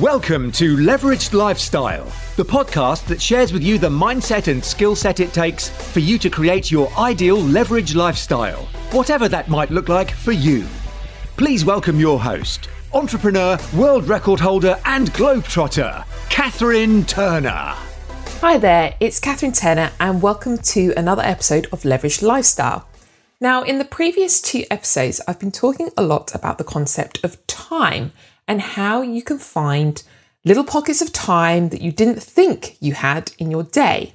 Welcome to Leveraged Lifestyle, the podcast that shares with you the mindset and skill set it takes for you to create your ideal leveraged lifestyle, whatever that might look like for you. Please welcome your host, entrepreneur, world record holder, and globetrotter, Catherine Turner. Hi there, it's Catherine Turner, and welcome to another episode of Leveraged Lifestyle. Now, in the previous two episodes, I've been talking a lot about the concept of time and how you can find little pockets of time that you didn't think you had in your day.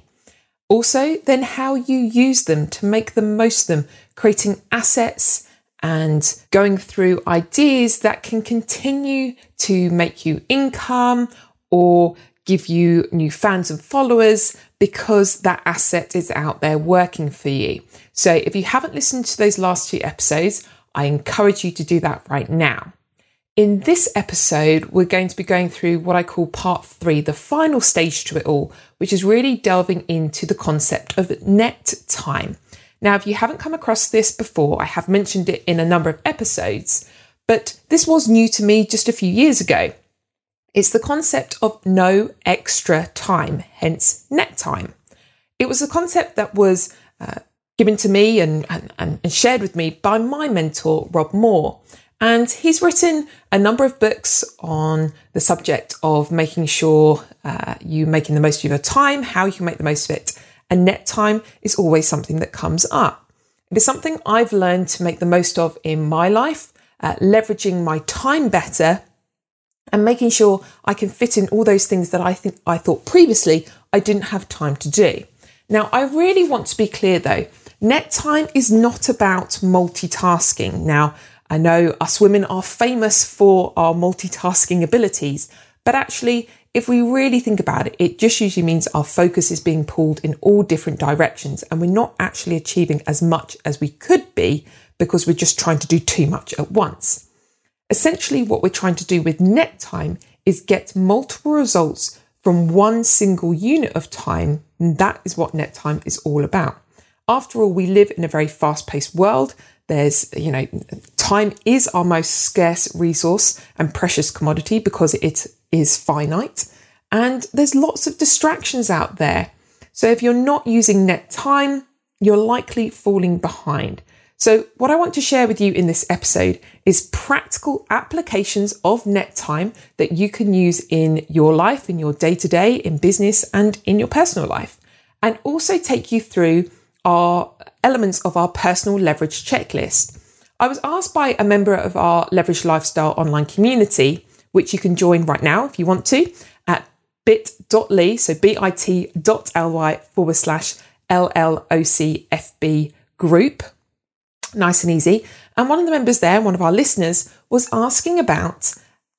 Also, then how you use them to make the most of them, creating assets and going through ideas that can continue to make you income or give you new fans and followers because that asset is out there working for you. So, if you haven't listened to those last two episodes, I encourage you to do that right now. In this episode, we're going to be going through what I call part three, the final stage to it all, which is really delving into the concept of net time. Now, if you haven't come across this before, I have mentioned it in a number of episodes, but this was new to me just a few years ago. It's the concept of no extra time, hence net time. It was a concept that was uh, given to me and, and, and shared with me by my mentor, Rob Moore. And he's written a number of books on the subject of making sure uh, you making the most of your time, how you can make the most of it. And net time is always something that comes up. It is something I've learned to make the most of in my life, uh, leveraging my time better and making sure I can fit in all those things that I think I thought previously I didn't have time to do. Now, I really want to be clear though, net time is not about multitasking. Now, I know us women are famous for our multitasking abilities, but actually, if we really think about it, it just usually means our focus is being pulled in all different directions and we're not actually achieving as much as we could be because we're just trying to do too much at once. Essentially, what we're trying to do with net time is get multiple results from one single unit of time. And that is what net time is all about. After all, we live in a very fast paced world. There's, you know, time is our most scarce resource and precious commodity because it is finite. And there's lots of distractions out there. So if you're not using net time, you're likely falling behind. So, what I want to share with you in this episode is practical applications of net time that you can use in your life, in your day to day, in business, and in your personal life. And also take you through our elements of our personal leverage checklist. I was asked by a member of our Leverage Lifestyle online community, which you can join right now if you want to, at bit.ly, so bit.ly forward slash LLOCFB group. Nice and easy. And one of the members there, one of our listeners, was asking about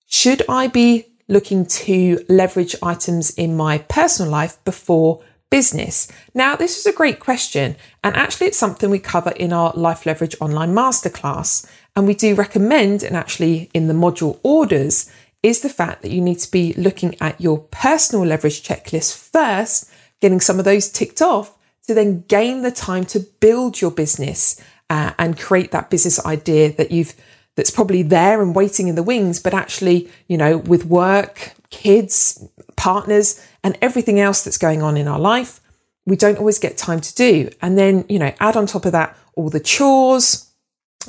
should I be looking to leverage items in my personal life before business? Now, this is a great question, and actually, it's something we cover in our Life Leverage Online Masterclass. And we do recommend, and actually, in the module orders, is the fact that you need to be looking at your personal leverage checklist first, getting some of those ticked off to then gain the time to build your business uh, and create that business idea that you've that's probably there and waiting in the wings, but actually, you know, with work, kids, partners, and everything else that's going on in our life, we don't always get time to do. And then, you know, add on top of that all the chores,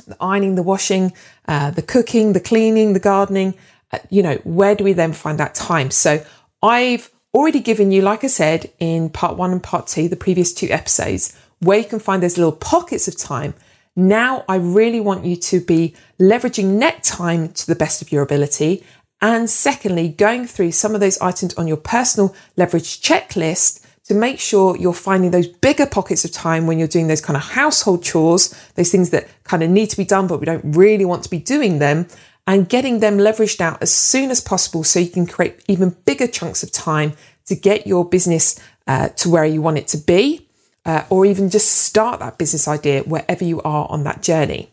the ironing, the washing, uh, the cooking, the cleaning, the gardening. Uh, you know, where do we then find that time? So I've already given you, like I said, in part one and part two, the previous two episodes, where you can find those little pockets of time. Now, I really want you to be leveraging net time to the best of your ability and secondly, going through some of those items on your personal leverage checklist to make sure you're finding those bigger pockets of time when you're doing those kind of household chores, those things that kind of need to be done, but we don't really want to be doing them, and getting them leveraged out as soon as possible so you can create even bigger chunks of time to get your business uh, to where you want it to be, uh, or even just start that business idea wherever you are on that journey.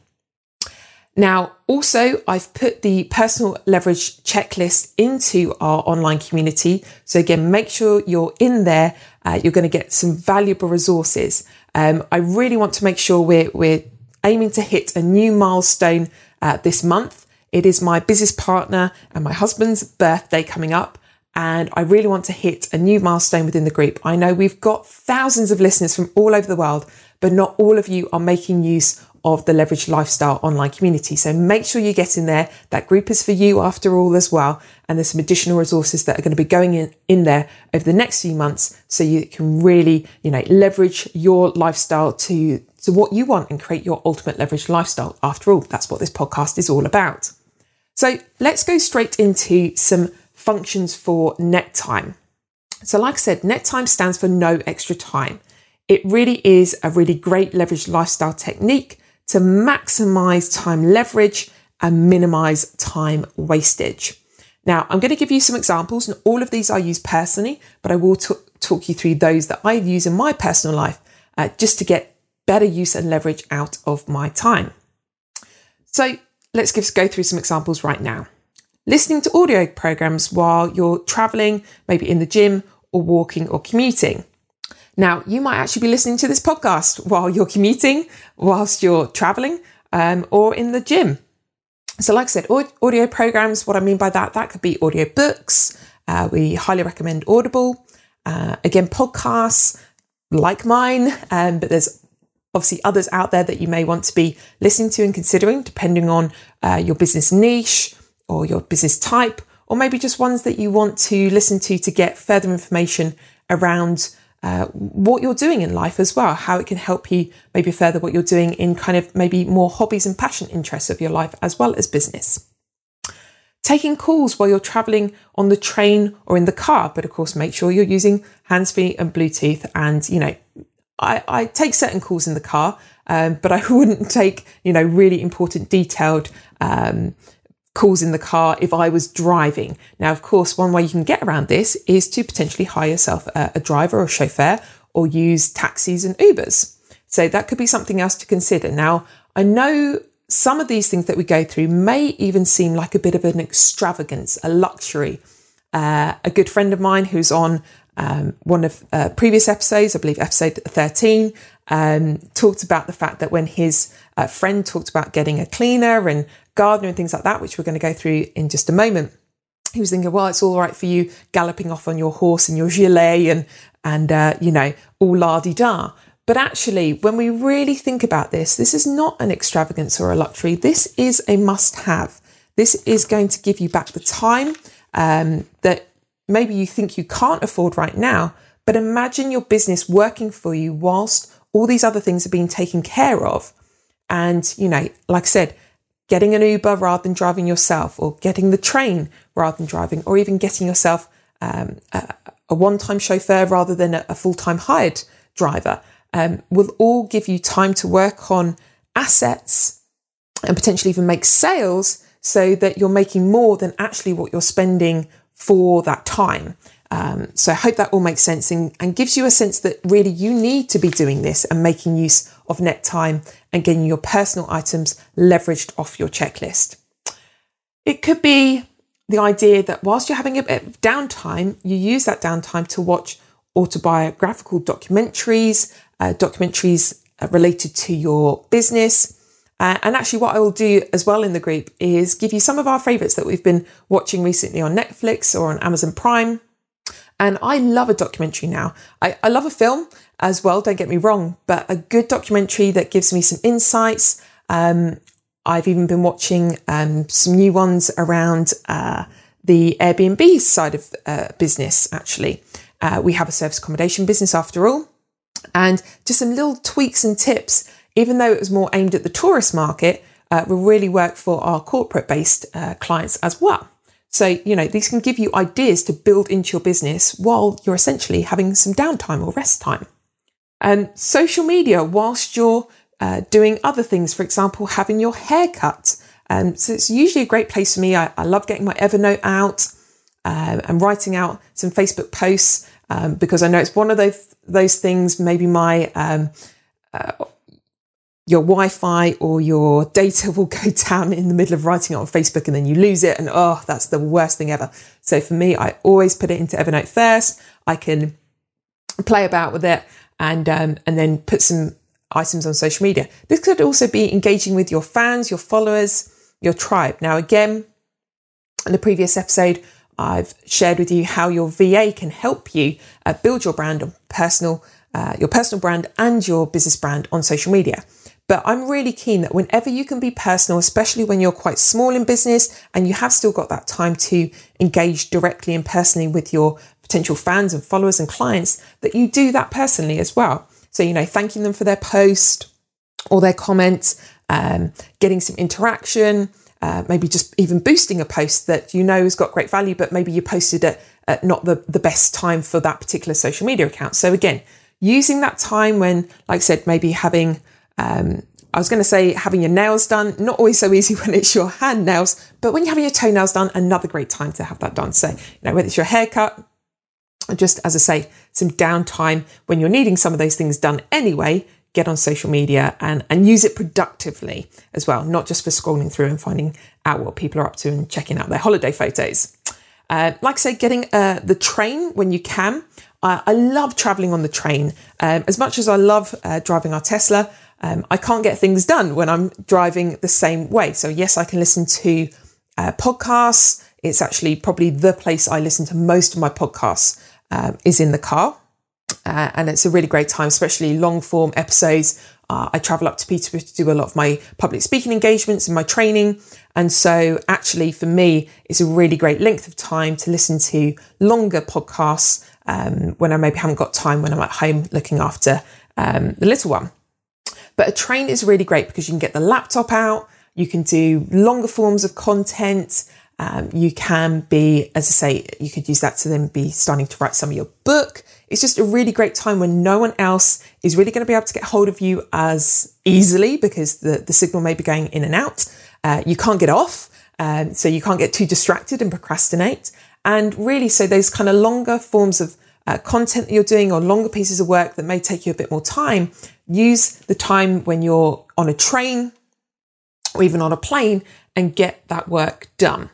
Now, also, I've put the personal leverage checklist into our online community. So, again, make sure you're in there. Uh, you're going to get some valuable resources. Um, I really want to make sure we're, we're aiming to hit a new milestone uh, this month It is my business partner and my husband's birthday coming up. And I really want to hit a new milestone within the group. I know we've got thousands of listeners from all over the world, but not all of you are making use of the Leverage Lifestyle online community. So make sure you get in there. That group is for you after all as well. And there's some additional resources that are going to be going in, in there over the next few months so you can really, you know, leverage your lifestyle to, to what you want and create your ultimate leverage lifestyle. After all, that's what this podcast is all about. So let's go straight into some functions for net time. So like I said, net time stands for no extra time. It really is a really great leverage lifestyle technique to maximize time leverage and minimize time wastage. Now, I'm going to give you some examples, and all of these I use personally, but I will t- talk you through those that I use in my personal life uh, just to get better use and leverage out of my time. So, let's give, go through some examples right now. Listening to audio programs while you're traveling, maybe in the gym or walking or commuting. Now, you might actually be listening to this podcast while you're commuting, whilst you're traveling, um, or in the gym. So, like I said, audio programs, what I mean by that, that could be audio books. Uh, we highly recommend Audible. Uh, again, podcasts like mine, um, but there's obviously others out there that you may want to be listening to and considering, depending on uh, your business niche or your business type, or maybe just ones that you want to listen to to get further information around uh, what you're doing in life as well, how it can help you maybe further what you're doing in kind of maybe more hobbies and passion interests of your life as well as business. Taking calls while you're traveling on the train or in the car, but of course, make sure you're using hands free and Bluetooth. And, you know, I, I take certain calls in the car, um, but I wouldn't take, you know, really important, detailed um, calls in the car if I was driving. Now, of course, one way you can get around this is to potentially hire yourself a, a driver or chauffeur or use taxis and Ubers. So that could be something else to consider. Now, I know some of these things that we go through may even seem like a bit of an extravagance, a luxury. Uh, a good friend of mine who's on um, one of uh, previous episodes, I believe episode 13, um, talked about the fact that when his uh, friend talked about getting a cleaner and gardener and things like that, which we're going to go through in just a moment. He was thinking, well, it's all right for you galloping off on your horse and your gilet and and uh, you know all la di da. But actually, when we really think about this, this is not an extravagance or a luxury. This is a must-have. This is going to give you back the time um, that maybe you think you can't afford right now. But imagine your business working for you whilst all these other things are being taken care of. And, you know, like I said, getting an Uber rather than driving yourself, or getting the train rather than driving, or even getting yourself um, a, a one time chauffeur rather than a, a full time hired driver um, will all give you time to work on assets and potentially even make sales so that you're making more than actually what you're spending for that time. Um, so I hope that all makes sense and, and gives you a sense that really you need to be doing this and making use of net time and getting your personal items leveraged off your checklist. It could be the idea that whilst you're having a bit of downtime, you use that downtime to watch autobiographical documentaries, uh, documentaries uh, related to your business. Uh, and actually, what I will do as well in the group is give you some of our favorites that we've been watching recently on Netflix or on Amazon Prime. And I love a documentary now. I, I love a film as well, don't get me wrong, but a good documentary that gives me some insights. Um, I've even been watching um, some new ones around uh, the Airbnb side of uh, business, actually. Uh, we have a service accommodation business after all. And just some little tweaks and tips, even though it was more aimed at the tourist market, uh, will really work for our corporate based uh, clients as well. So, you know, these can give you ideas to build into your business while you're essentially having some downtime or rest time. And social media, whilst you're uh, doing other things, for example, having your hair cut. Um, so it's usually a great place for me. I, I love getting my Evernote out uh, and writing out some Facebook posts um, because I know it's one of those those things. Maybe my um, uh, your Wi-Fi or your data will go down in the middle of writing it on Facebook and then you lose it and oh that's the worst thing ever. So for me I always put it into Evernote first. I can play about with it and um, and then put some items on social media. This could also be engaging with your fans, your followers, your tribe. Now, again, in the previous episode, I've shared with you how your VA can help you uh, build your brand on personal, uh, your personal brand and your business brand on social media. But I'm really keen that whenever you can be personal, especially when you're quite small in business and you have still got that time to engage directly and personally with your potential fans and followers and clients, that you do that personally as well. So, you know, thanking them for their post or their comments, um, getting some interaction, uh, maybe just even boosting a post that you know has got great value, but maybe you posted it at not the, the best time for that particular social media account. So, again, using that time when, like I said, maybe having um, I was going to say having your nails done, not always so easy when it's your hand nails, but when you're having your toenails done, another great time to have that done. So, you know, whether it's your haircut, just as I say, some downtime when you're needing some of those things done anyway, get on social media and, and use it productively as well, not just for scrolling through and finding out what people are up to and checking out their holiday photos. Uh, like I say, getting uh, the train when you can. Uh, I love traveling on the train. Um, as much as I love uh, driving our Tesla, um, I can't get things done when I'm driving the same way. So, yes, I can listen to uh, podcasts. It's actually probably the place I listen to most of my podcasts um, is in the car. Uh, and it's a really great time, especially long form episodes. Uh, I travel up to Peterborough to do a lot of my public speaking engagements and my training. And so, actually, for me, it's a really great length of time to listen to longer podcasts um, when I maybe haven't got time when I'm at home looking after um, the little one. But a train is really great because you can get the laptop out, you can do longer forms of content. Um, you can be, as I say, you could use that to then be starting to write some of your book. It's just a really great time when no one else is really going to be able to get hold of you as easily because the, the signal may be going in and out. Uh, you can't get off, um, so you can't get too distracted and procrastinate. And really, so those kind of longer forms of uh, content that you're doing or longer pieces of work that may take you a bit more time use the time when you're on a train or even on a plane and get that work done.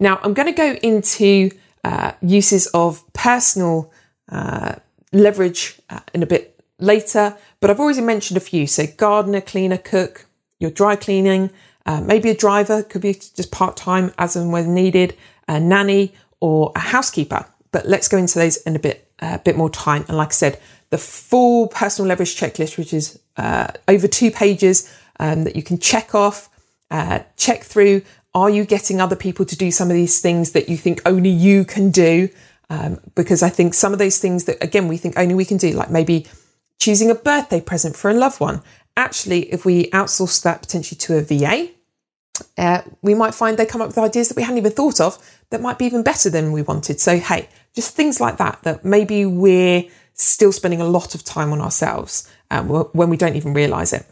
Now, I'm going to go into uh, uses of personal uh, leverage uh, in a bit later, but I've already mentioned a few. So, gardener, cleaner, cook, your dry cleaning, uh, maybe a driver, could be just part time as and when needed, a nanny, or a housekeeper. But let's go into those in a bit, a uh, bit more time. And like I said, the full personal leverage checklist, which is uh, over two pages um, that you can check off, uh, check through. Are you getting other people to do some of these things that you think only you can do? Um, because I think some of those things that, again, we think only we can do, like maybe choosing a birthday present for a loved one. Actually, if we outsource that potentially to a VA, uh, we might find they come up with ideas that we hadn't even thought of that might be even better than we wanted. So, hey, just things like that, that maybe we're still spending a lot of time on ourselves um, when we don't even realize it.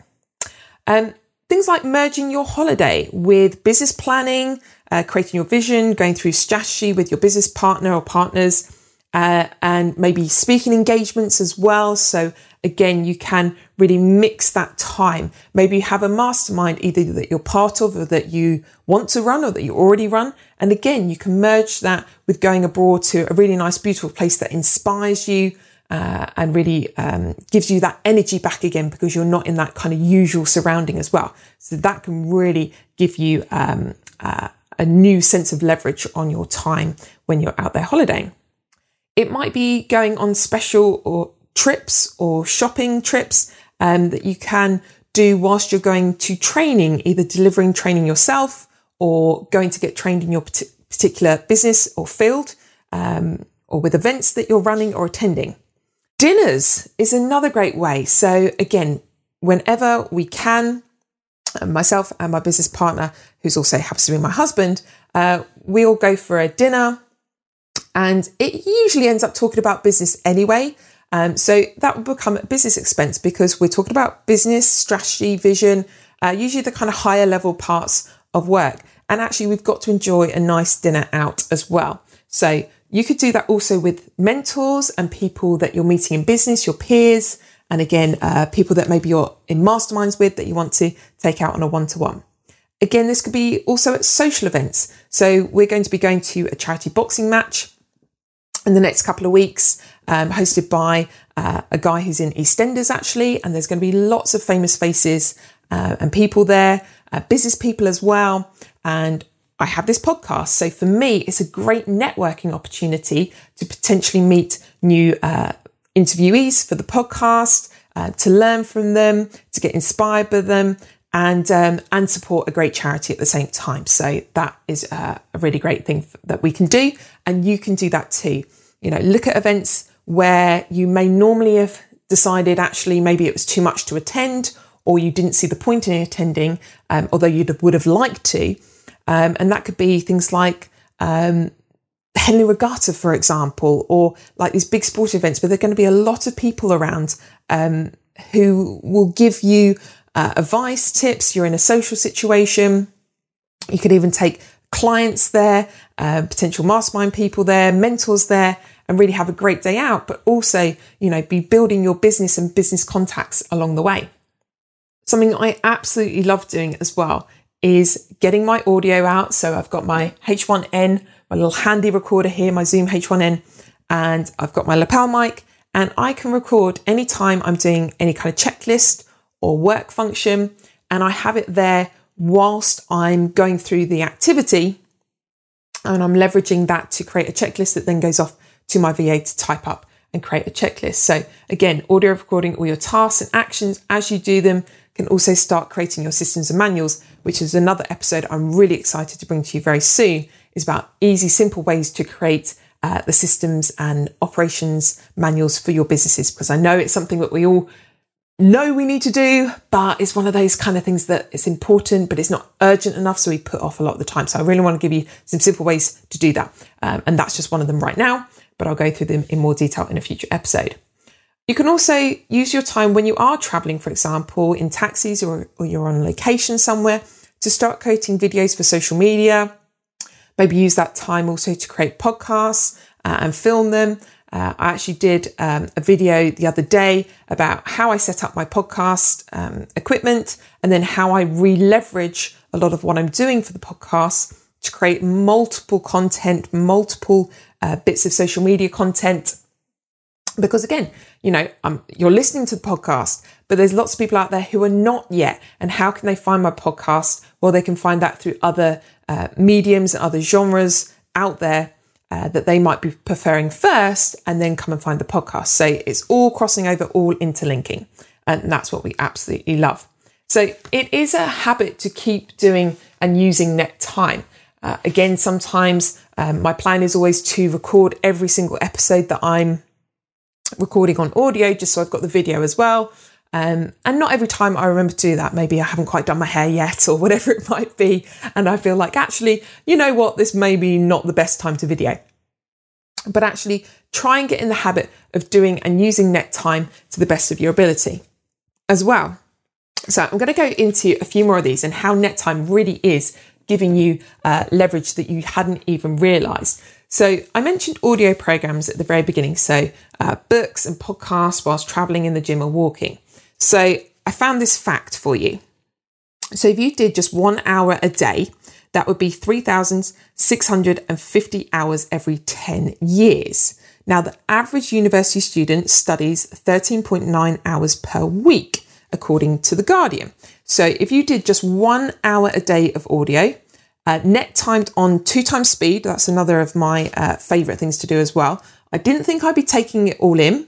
Um, things like merging your holiday with business planning, uh, creating your vision, going through strategy with your business partner or partners, uh, and maybe speaking engagements as well. So again, you can really mix that time. Maybe you have a mastermind either that you're part of or that you want to run or that you already run. And again, you can merge that with going abroad to a really nice, beautiful place that inspires you, uh, and really um, gives you that energy back again because you're not in that kind of usual surrounding as well. So that can really give you um, uh, a new sense of leverage on your time when you're out there holidaying. It might be going on special or trips or shopping trips um, that you can do whilst you're going to training, either delivering training yourself or going to get trained in your particular business or field, um, or with events that you're running or attending. Dinners is another great way. So, again, whenever we can, uh, myself and my business partner, who's also happens to be my husband, uh, we all go for a dinner. And it usually ends up talking about business anyway. Um, so that would become a business expense because we're talking about business, strategy, vision, uh, usually the kind of higher level parts of work. And actually, we've got to enjoy a nice dinner out as well. So you could do that also with mentors and people that you're meeting in business, your peers, and again, uh, people that maybe you're in masterminds with that you want to take out on a one to one. Again, this could be also at social events. So we're going to be going to a charity boxing match in the next couple of weeks, um, hosted by uh, a guy who's in EastEnders actually, and there's going to be lots of famous faces uh, and people there. uh, business people as well. And I have this podcast. So for me, it's a great networking opportunity to potentially meet new uh, interviewees for the podcast, uh, to learn from them, to get inspired by them, and um, and support a great charity at the same time. So that is uh, a really great thing that we can do, and you can do that too. You know, look at events where you may normally have decided actually maybe it was too much to attend, or you didn't see the point in attending, um, although you would have liked to. Um, and that could be things like um, Henley Regatta, for example, or like these big sport events, where there are going to be a lot of people around um, who will give you uh, advice, tips. You're in a social situation. You could even take clients there, uh, potential mastermind people there, mentors there, and really have a great day out, but also, you know, be building your business and business contacts along the way. Something I absolutely love doing as well is getting my audio out. So I've got my H1N, my little handy recorder here, my Zoom H1N, and I've got my lapel mic, and I can record anytime I'm doing any kind of checklist or work function, and I have it there whilst I'm going through the activity. And I'm leveraging that to create a checklist that then goes off to my VA to type up and create a checklist. So again, audio recording all your tasks and actions as you do them can also start creating your systems and manuals, which is another episode I'm really excited to bring to you very soon, is about easy, simple ways to create uh, the systems and operations manuals for your businesses. Because I know it's something that we all know we need to do, but it's one of those kind of things that it's important, but it's not urgent enough. So we put off a lot of the time. So I really want to give you some simple ways to do that. Um, and that's just one of them right now, but I'll go through them in more detail in a future episode. You can also use your time when you are traveling, for example, in taxis or, or you're on location somewhere to start creating videos for social media. Maybe use that time also to create podcasts uh, and film them. Uh, I actually did um, a video the other day about how I set up my podcast um, equipment and then how I re leverage a lot of what I'm doing for the podcast to create multiple content, multiple uh, bits of social media content because again, you know, you're listening to the podcast, but there's lots of people out there who are not yet. And how can they find my podcast? Well, they can find that through other uh, mediums and other genres out there uh, that they might be preferring first, and then come and find the podcast. So it's all crossing over, all interlinking. And that's what we absolutely love. So it is a habit to keep doing and using net time. Uh, again, sometimes um, my plan is always to record every single episode that I'm recording on audio just so I've got the video as well. Um, and not every time I remember to do that. Maybe I haven't quite done my hair yet or whatever it might be. And I feel like, actually, you know what? This may be not the best time to video. But actually, try and get in the habit of doing and using net time to the best of your ability as well. So I'm going to go into a few more of these and how net time really is giving you uh, leverage that you hadn't even realized. So I mentioned audio programs at the very beginning. So uh, books and podcasts whilst traveling in the gym or walking. So I found this fact for you. So if you did just one hour a day, that would be 3,650 hours every 10 years. Now, the average university student studies 13.9 hours per week, according to The Guardian. So, if you did just one hour a day of audio, uh, net timed on two times speed. That's another of my uh, favorite things to do as well. I didn't think I'd be taking it all in,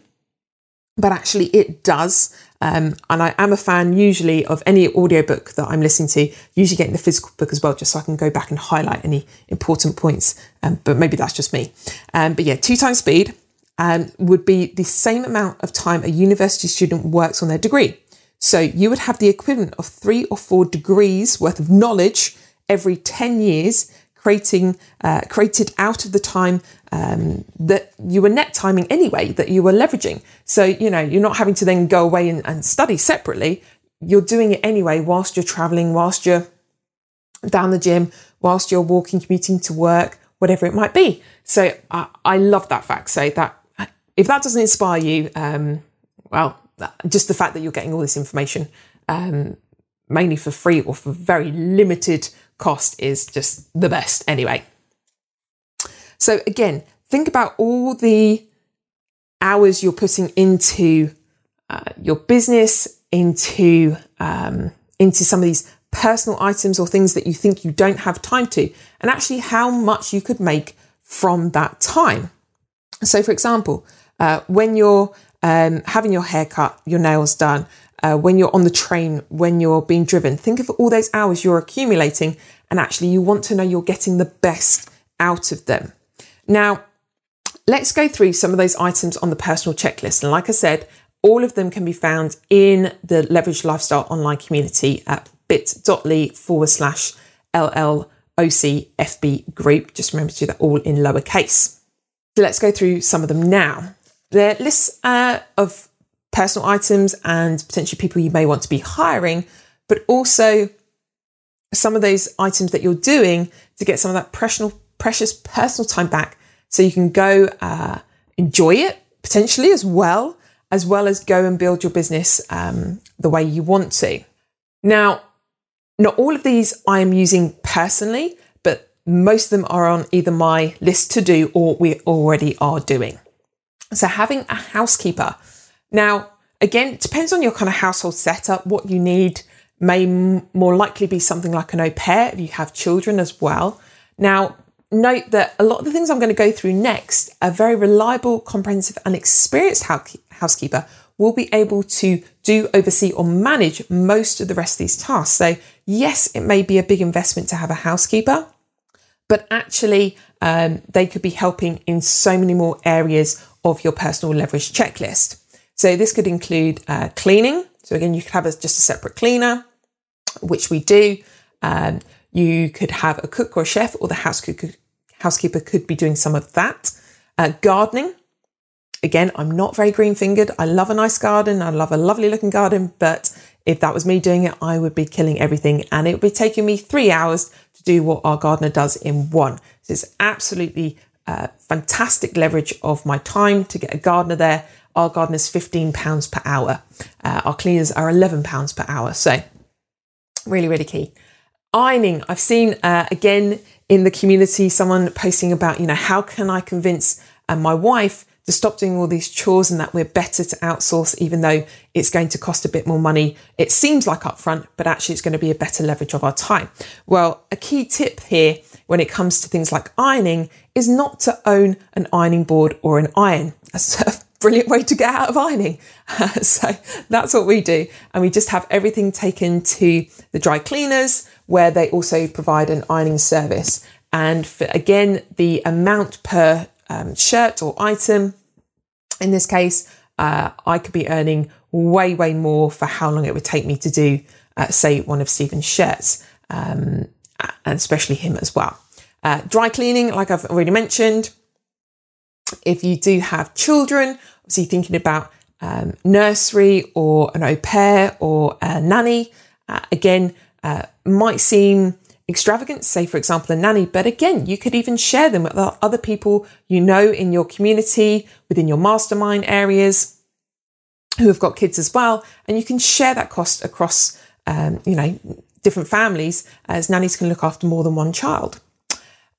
but actually it does. Um, and I am a fan usually of any audiobook that I'm listening to, usually getting the physical book as well, just so I can go back and highlight any important points. Um, but maybe that's just me. Um, but yeah, two times speed um, would be the same amount of time a university student works on their degree. So you would have the equivalent of three or four degrees worth of knowledge every 10 years creating uh, created out of the time um, that you were net timing anyway that you were leveraging. So you know you're not having to then go away and, and study separately. You're doing it anyway whilst you're traveling whilst you're down the gym whilst you're walking commuting to work whatever it might be. So i, I love that fact. So that if that doesn't inspire you um, well just the fact that you're getting all this information um, mainly for free or for very limited cost is just the best anyway. So, again, think about all the hours you're putting into uh, your business, into um, into some of these personal items or things that you think you don't have time to, and actually how much you could make from that time. So, for example, uh, when you're um, having your hair cut, your nails done, uh, when you're on the train, when you're being driven, think of all those hours you're accumulating, and actually you want to know you're getting the best out of them. Now, let's go through some of those items on the personal checklist. And like I said, all of them can be found in the Leverage Lifestyle online community at bit.ly forward slash LLOCFB group. Just remember to do that all in lowercase. So let's go through some of them now. They're lists uh, of personal items and potentially people you may want to be hiring, but also some of those items that you're doing to get some of that precious, precious personal time back so you can go uh, enjoy it potentially as well, as well as go and build your business um, the way you want to. Now, not all of these I am using personally, but most of them are on either my list to do or we already are doing. So, having a housekeeper. Now, again, it depends on your kind of household setup, what you need may m- more likely be something like an au pair if you have children as well. Now, note that a lot of the things I'm going to go through next, a very reliable, comprehensive, and experienced housekeeper will be able to do, oversee, or manage most of the rest of these tasks. So, yes, it may be a big investment to have a housekeeper, but actually, um, they could be helping in so many more areas of your personal leverage checklist. So, this could include uh, cleaning. So, again, you could have a, just a separate cleaner, which we do. Um, you could have a cook or a chef, or the housekeeper, housekeeper could be doing some of that. Uh, gardening. Again, I'm not very green fingered. I love a nice garden. I love a lovely looking garden. But if that was me doing it, I would be killing everything and it would be taking me three hours to do what our gardener does in one. So it's absolutely uh, fantastic leverage of my time to get a gardener there. Our gardener's £15 per hour. Uh, our cleaners are £11 per hour. So really, really key. Ironing. I've seen uh, again in the community someone posting about, you know, how can I convince uh, my wife to stop doing all these chores and that we're better to outsource, even though it's going to cost a bit more money. It seems like upfront, but actually it's going to be a better leverage of our time. Well, a key tip here when it comes to things like ironing is not to own an ironing board or an iron. brilliant way to get out of ironing. so that's what we do. And we just have everything taken to the dry cleaners where they also provide an ironing service. And for, again, the amount per um, shirt or item, in this case, uh, I could be earning way, way more for how long it would take me to do, uh, say, one of Stephen's shirts, um, and especially him as well. Uh, dry cleaning, like I've already mentioned, if you do have children, obviously thinking about um, nursery or an au pair or a nanny, uh, again, uh, might seem extravagant, say, for example, a nanny, but again, you could even share them with other people you know in your community, within your mastermind areas who have got kids as well. And you can share that cost across, um, you know, different families as nannies can look after more than one child.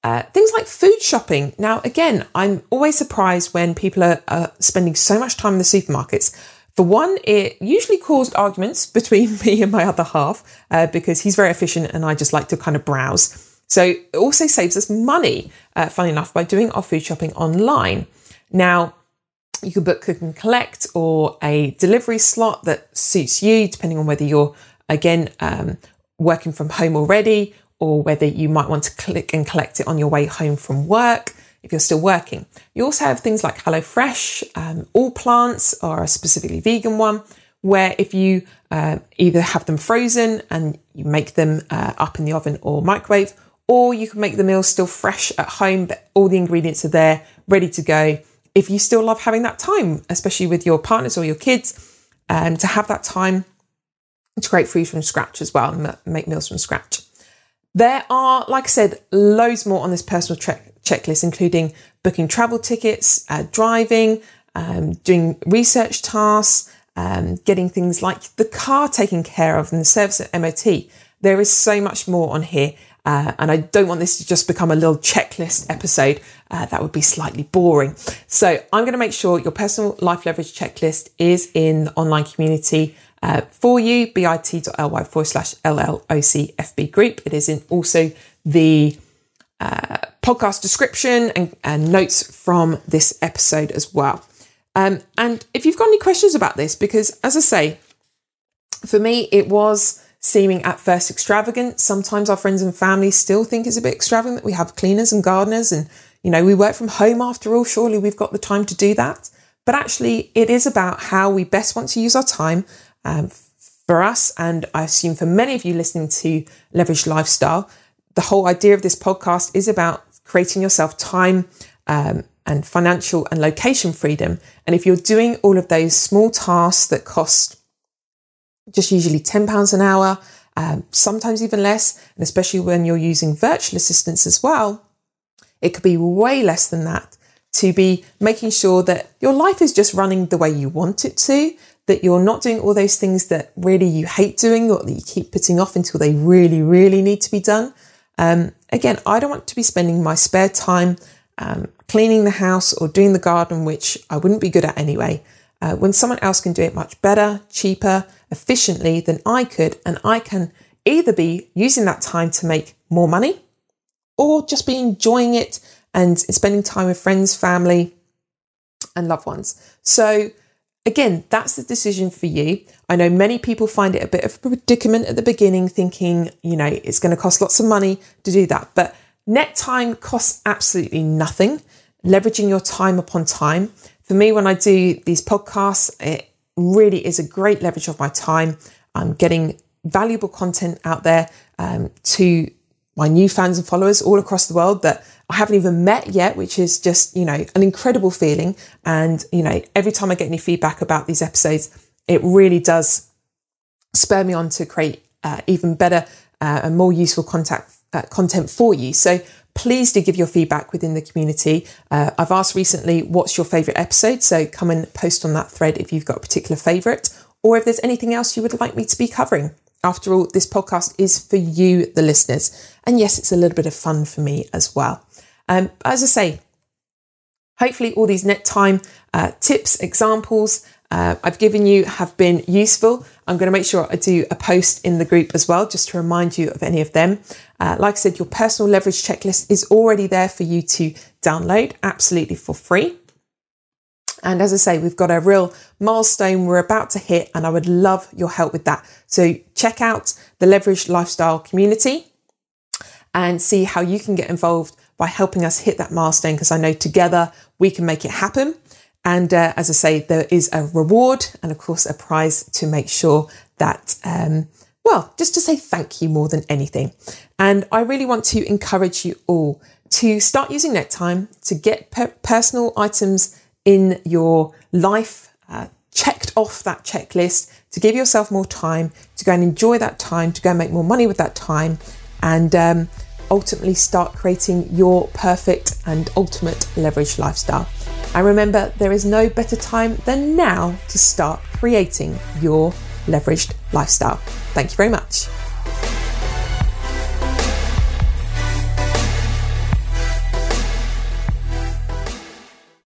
Uh, things like food shopping. Now, again, I'm always surprised when people are, are spending so much time in the supermarkets for one, it usually caused arguments between me and my other half uh, because he's very efficient and I just like to kind of browse. So it also saves us money, uh, funny enough, by doing our food shopping online. Now, you can book click and collect or a delivery slot that suits you, depending on whether you're, again, um, working from home already or whether you might want to click and collect it on your way home from work if you're still working. You also have things like HelloFresh, um, All Plants, or a specifically vegan one, where if you uh, either have them frozen and you make them uh, up in the oven or microwave, or you can make the meals still fresh at home, but all the ingredients are there, ready to go. If you still love having that time, especially with your partners or your kids, um, to have that time to create food from scratch as well and make meals from scratch. There are, like I said, loads more on this personal tra- checklist, including booking travel tickets, uh, driving, um, doing research tasks, um, getting things like the car taken care of and the service at MOT. There is so much more on here. Uh, and I don't want this to just become a little checklist episode. Uh, that would be slightly boring. So I'm going to make sure your personal life leverage checklist is in the online community. Uh, for you, bit.ly forward slash LLOCFB group. It is in also the uh, podcast description and, and, notes from this episode as well. Um, and if you've got any questions about this, because as I say, for me, it was seeming at first extravagant. Sometimes our friends and family still think it's a bit extravagant. that We have cleaners and gardeners, and you know, we work from home after all. Surely we've got the time to do that. But actually, it is about how we best want to use our time. Um, for us, and I assume for many of you listening to Leverage Lifestyle, the whole idea of this podcast is about creating yourself time um, and financial and location freedom. And if you're doing all of those small tasks that cost just usually £10 an hour, um, sometimes even less, and especially when you're using virtual assistants as well, it could be way less than that to be making sure that your life is just running the way you want it to, that you're not doing all those things that really you hate doing or that you keep putting off until they really, really need to be done. Um, again, I don't want to be spending my spare time um, cleaning the house or doing the garden, which I wouldn't be good at anyway, uh, when someone else can do it much better, cheaper, efficiently than I could. And I can either be using that time to make more money or just be enjoying it and spending time with friends, family, and loved ones. So, again, that's the decision for you. I know many people find it a bit of a predicament at the beginning, thinking, you know, it's going to cost lots of money to do that. But net time costs absolutely nothing. Leveraging your time upon time. For me, when I do these podcasts, it really is a great leverage of my time. I'm getting valuable content out there um, to my new fans and followers all across the world that I haven't even met yet, which is just, you know, an incredible feeling. And, you know, every time I get any feedback about these episodes, it really does spur me on to create uh, even better uh, and more useful contact, uh, content for you. So please do give your feedback within the community. Uh, I've asked recently, what's your favourite episode? So come and post on that thread if you've got a particular favourite or if there's anything else you would like me to be covering. After all, this podcast is for you, the listeners. And yes, it's a little bit of fun for me as well. Um, as I say, hopefully all these net time uh, tips, examples, uh, I've given you have been useful. I'm going to make sure I do a post in the group as well, just to remind you of any of them. Uh, like I said, your personal leverage checklist is already there for you to download absolutely for free. And as I say, we've got a real milestone we're about to hit, and I would love your help with that. So check out the Leveraged Lifestyle community and see how you can get involved by helping us hit that milestone because I know together we can make it happen. And uh, as I say, there is a reward and, of course, a prize to make sure that, um, well, just to say thank you more than anything. And I really want to encourage you all to start using NetTime to get per- personal items in your life uh, checked off that checklist, to give yourself more time, to go and enjoy that time, to go and make more money with that time, and um, ultimately start creating your perfect and ultimate leverage lifestyle. And remember, there is no better time than now to start creating your leveraged lifestyle. Thank you very much.